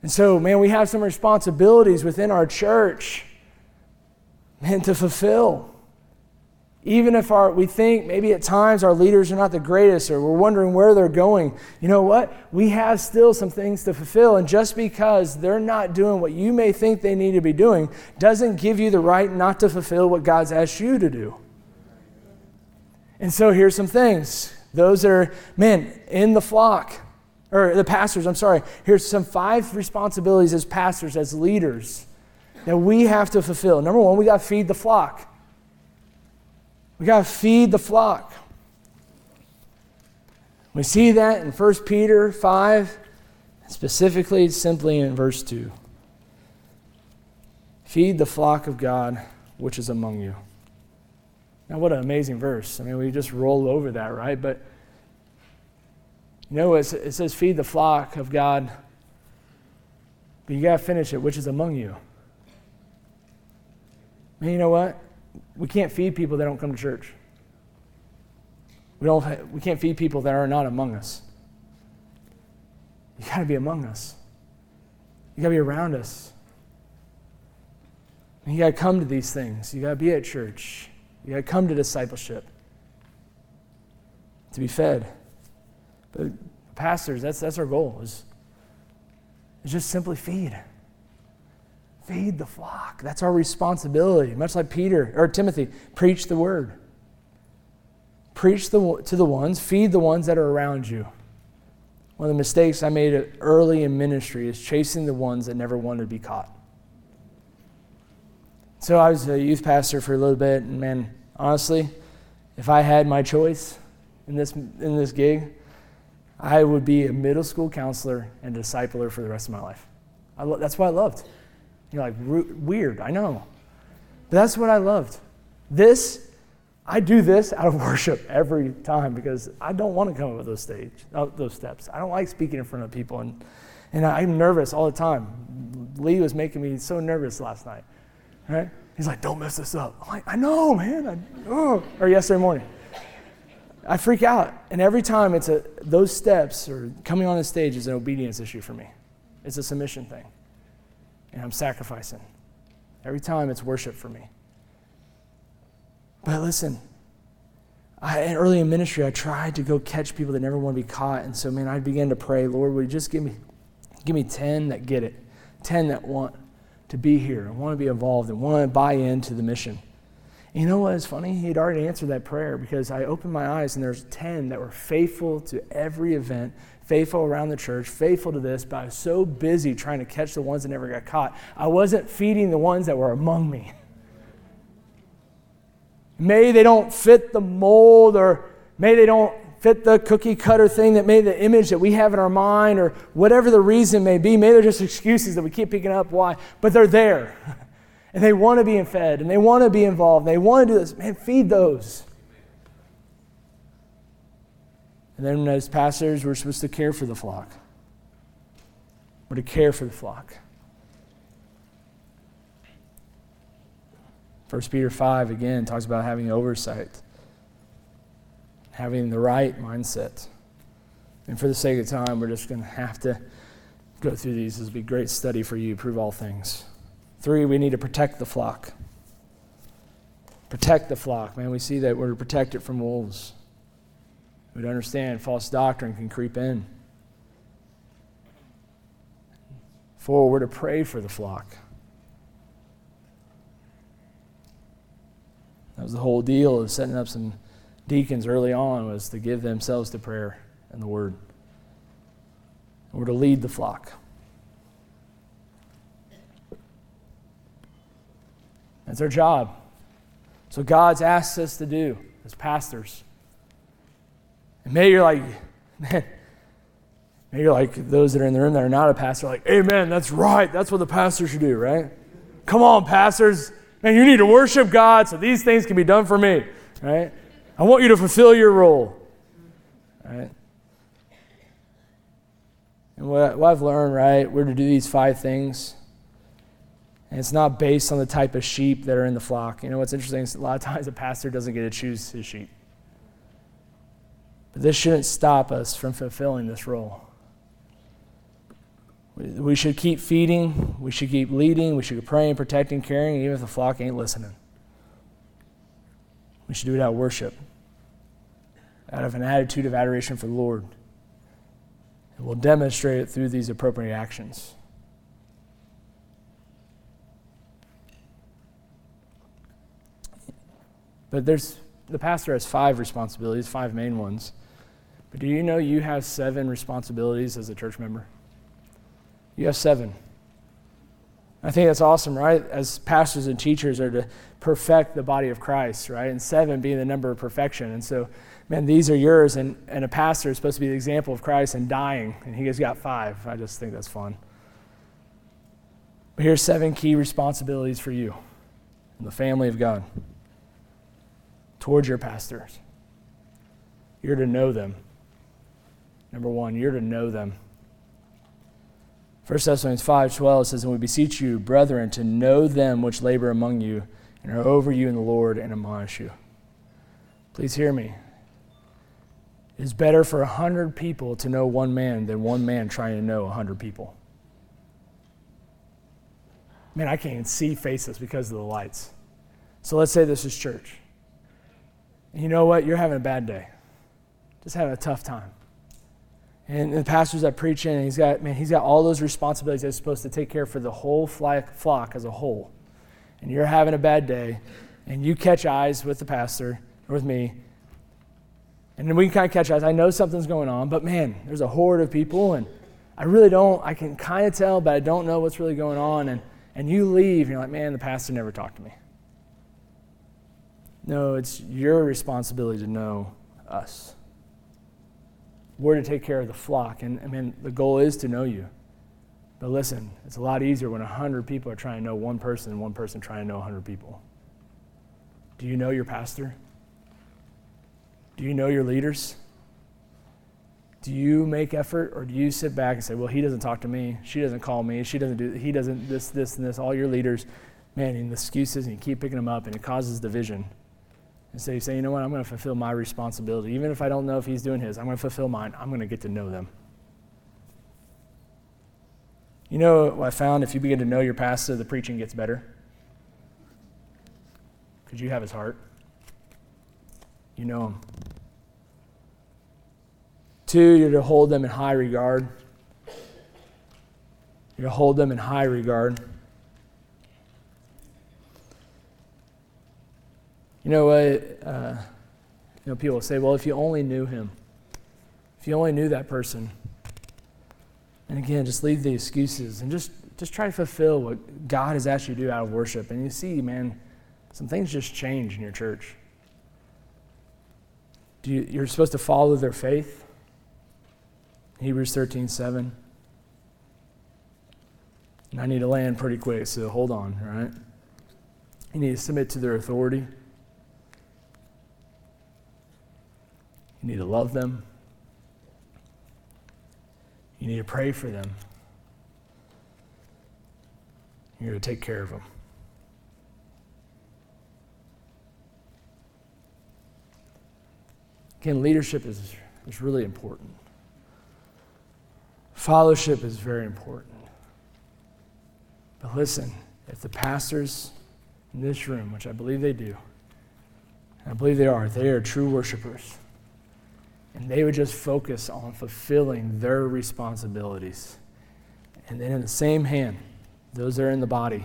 And so, man, we have some responsibilities within our church, man, to fulfill. Even if our, we think maybe at times our leaders are not the greatest or we're wondering where they're going, you know what? We have still some things to fulfill. And just because they're not doing what you may think they need to be doing doesn't give you the right not to fulfill what God's asked you to do. And so here's some things. Those that are, men in the flock, or the pastors, I'm sorry. Here's some five responsibilities as pastors, as leaders, that we have to fulfill. Number one, we got to feed the flock. We got to feed the flock. We see that in 1 Peter 5, specifically, simply in verse 2. Feed the flock of God which is among you. Now, what an amazing verse. I mean, we just roll over that, right? But you know, it says, feed the flock of God, but you got to finish it, which is among you. And you know what? We can't feed people that don't come to church. We, don't, we can't feed people that are not among us. You got to be among us. You got to be around us. You got to come to these things. You got to be at church. You got to come to discipleship to be fed. But pastors, that's, that's our goal is, is just simply feed. Feed the flock. That's our responsibility. Much like Peter or Timothy, preach the word. Preach the, to the ones, feed the ones that are around you. One of the mistakes I made early in ministry is chasing the ones that never wanted to be caught. So I was a youth pastor for a little bit, and man, honestly, if I had my choice in this in this gig, I would be a middle school counselor and discipler for the rest of my life. Lo- that's what I loved. You're like weird, I know, but that's what I loved. This I do this out of worship every time because I don't want to come up with those stage, uh, those steps. I don't like speaking in front of people, and, and I'm nervous all the time. Lee was making me so nervous last night, right? He's like, "Don't mess this up." I'm like, "I know, man." I, oh. Or yesterday morning, I freak out, and every time it's a those steps or coming on the stage is an obedience issue for me. It's a submission thing, and I'm sacrificing. Every time it's worship for me. But listen, I, early in ministry, I tried to go catch people that never want to be caught. And so, man, I began to pray, Lord, would you just give me, give me 10 that get it, 10 that want to be here and want to be involved and want to buy into the mission. You know what is funny? He had already answered that prayer because I opened my eyes and there's 10 that were faithful to every event, faithful around the church, faithful to this, but I was so busy trying to catch the ones that never got caught. I wasn't feeding the ones that were among me. May they don't fit the mold or may they don't fit the cookie cutter thing that may the image that we have in our mind or whatever the reason may be. Maybe they're just excuses that we keep picking up why, but they're there. and they want to be fed and they want to be involved. And they want to do this. Man, feed those. And then as pastors, we're supposed to care for the flock. We're to care for the flock. 1 Peter 5 again talks about having oversight, having the right mindset. And for the sake of time, we're just going to have to go through these. This will be great study for you, prove all things. Three, we need to protect the flock. Protect the flock. Man, we see that we're to protect it from wolves. We'd understand false doctrine can creep in. Four, we're to pray for the flock. That was the whole deal of setting up some deacons early on was to give themselves to prayer and the word. We're to lead the flock. That's our job. So God's asked us to do as pastors. And maybe you're like, man, maybe you're like those that are in the room that are not a pastor, like, amen, that's right. That's what the pastor should do, right? Come on, pastors. Man, you need to worship God so these things can be done for me, right? I want you to fulfill your role, right? And what, what I've learned, right, we're to do these five things. And it's not based on the type of sheep that are in the flock. You know what's interesting is a lot of times a pastor doesn't get to choose his sheep. But this shouldn't stop us from fulfilling this role. We should keep feeding, we should keep leading, we should keep praying, protecting, caring, even if the flock ain't listening. We should do it out of worship, out of an attitude of adoration for the Lord. And we'll demonstrate it through these appropriate actions. But there's the pastor has five responsibilities, five main ones. But do you know you have seven responsibilities as a church member? You have seven. I think that's awesome, right? As pastors and teachers are to perfect the body of Christ, right? And seven being the number of perfection. And so, man, these are yours. And, and a pastor is supposed to be the example of Christ and dying. And he has got five. I just think that's fun. But here's seven key responsibilities for you in the family of God towards your pastors. You're to know them. Number one, you're to know them. 1 Thessalonians 5:12 says, And we beseech you, brethren, to know them which labor among you and are over you in the Lord and admonish you. Please hear me. It is better for a hundred people to know one man than one man trying to know a hundred people. Man, I can't even see faces because of the lights. So let's say this is church. And you know what? You're having a bad day. Just having a tough time. And the pastor's that preaching, and he's got, man, he's got all those responsibilities that he's supposed to take care for the whole flock as a whole. And you're having a bad day, and you catch eyes with the pastor or with me, and then we can kind of catch eyes. I know something's going on, but man, there's a horde of people, and I really don't, I can kind of tell, but I don't know what's really going on. And, and you leave, and you're like, man, the pastor never talked to me. No, it's your responsibility to know us. We're to take care of the flock. And I mean, the goal is to know you. But listen, it's a lot easier when 100 people are trying to know one person and one person trying to know 100 people. Do you know your pastor? Do you know your leaders? Do you make effort or do you sit back and say, well, he doesn't talk to me, she doesn't call me, she doesn't do, he doesn't this, this, and this, all your leaders, man, and the excuses, and you keep picking them up, and it causes division. And so you say, you know what, I'm going to fulfill my responsibility. Even if I don't know if he's doing his, I'm going to fulfill mine. I'm going to get to know them. You know what I found? If you begin to know your pastor, the preaching gets better. Because you have his heart. You know him. Two, you're to hold them in high regard. You're to hold them in high regard. You know what? Uh, you know, people say, well, if you only knew him, if you only knew that person. And again, just leave the excuses and just, just try to fulfill what God has asked you to do out of worship. And you see, man, some things just change in your church. Do you, you're supposed to follow their faith. Hebrews 13, 7. And I need to land pretty quick, so hold on, all right? You need to submit to their authority. You need to love them. You need to pray for them. You're to take care of them. Again, leadership is, is really important. Fellowship is very important. But listen, if the pastors in this room, which I believe they do, I believe they are, they are true worshipers and they would just focus on fulfilling their responsibilities. And then, in the same hand, those that are in the body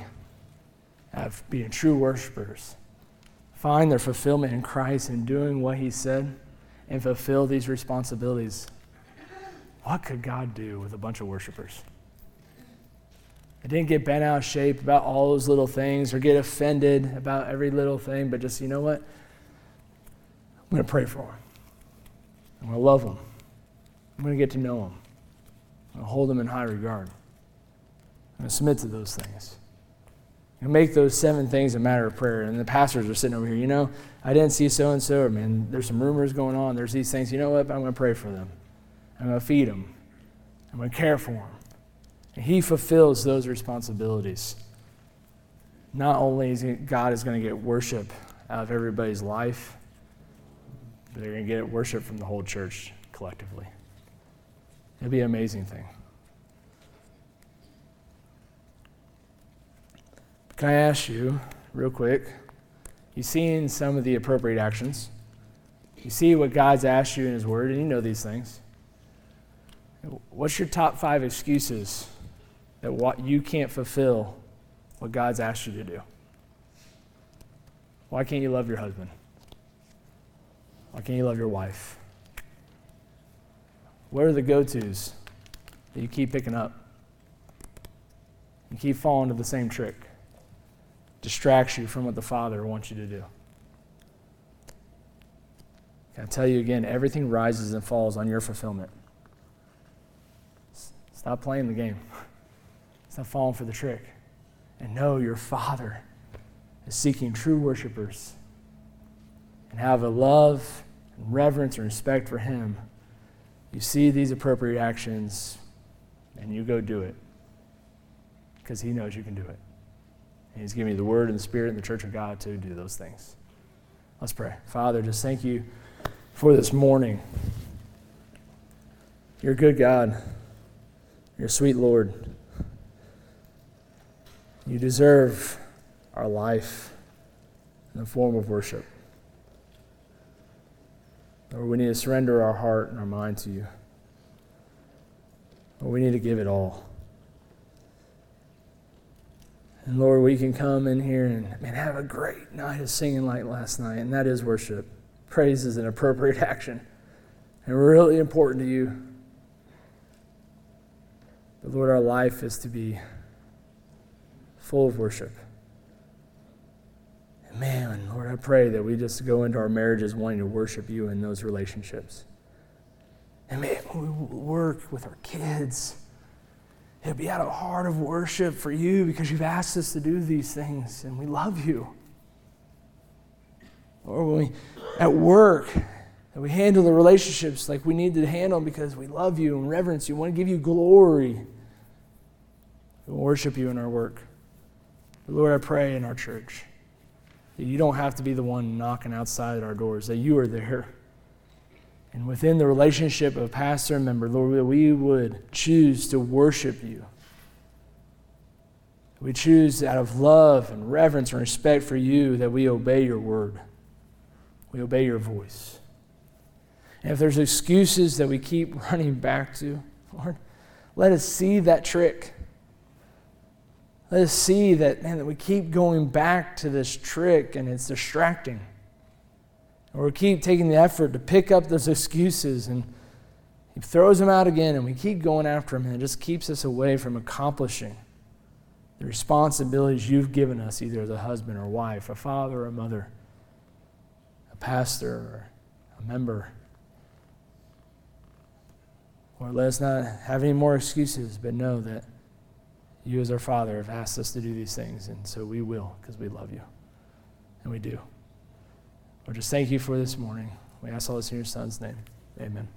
of being true worshipers find their fulfillment in Christ and doing what He said and fulfill these responsibilities. What could God do with a bunch of worshipers? I didn't get bent out of shape about all those little things or get offended about every little thing, but just, you know what? I'm going to pray for them. I'm going to love them. I'm going to get to know them. I'm going to hold them in high regard. I'm going to submit to those things. And make those seven things a matter of prayer. And the pastors are sitting over here, you know, I didn't see so and so, man, there's some rumors going on. There's these things. You know what? I'm going to pray for them. I'm going to feed them. I'm going to care for them. And he fulfills those responsibilities. Not only is God is going to get worship out of everybody's life, but they're going to get worship from the whole church collectively. It'd be an amazing thing. Can I ask you, real quick? You've seen some of the appropriate actions. You see what God's asked you in His Word, and you know these things. What's your top five excuses that what you can't fulfill what God's asked you to do? Why can't you love your husband? Why can't you love your wife? What are the go tos that you keep picking up? You keep falling to the same trick. Distracts you from what the Father wants you to do. Can I tell you again, everything rises and falls on your fulfillment. Stop playing the game. Stop falling for the trick. And know your Father is seeking true worshipers and have a love and reverence and respect for Him. You see these appropriate actions and you go do it because He knows you can do it. And He's giving you the Word and the Spirit and the Church of God to do those things. Let's pray. Father, just thank you for this morning. You're a good God. You're a sweet Lord. You deserve our life in the form of worship. Lord, we need to surrender our heart and our mind to you. Lord, we need to give it all. And Lord, we can come in here and man, have a great night of singing like last night, and that is worship. Praise is an appropriate action and really important to you. But Lord, our life is to be full of worship. Man, Lord, I pray that we just go into our marriages wanting to worship you in those relationships. And man, we work with our kids. It'll be out of heart of worship for you because you've asked us to do these things and we love you. Or when we, at work, that we handle the relationships like we need to handle because we love you and reverence you, we want to give you glory. We worship you in our work. But Lord, I pray in our church that you don't have to be the one knocking outside our doors, that you are there. And within the relationship of pastor and member, Lord, we would choose to worship you. We choose out of love and reverence and respect for you that we obey your word. We obey your voice. And if there's excuses that we keep running back to, Lord, let us see that trick. Let us see that, man, that we keep going back to this trick and it's distracting. Or we keep taking the effort to pick up those excuses and he throws them out again and we keep going after him and it just keeps us away from accomplishing the responsibilities you've given us, either as a husband or wife, a father or a mother, a pastor or a member. Or let us not have any more excuses, but know that you, as our Father, have asked us to do these things, and so we will because we love you. And we do. Lord, just thank you for this morning. We ask all this in your Son's name. Amen.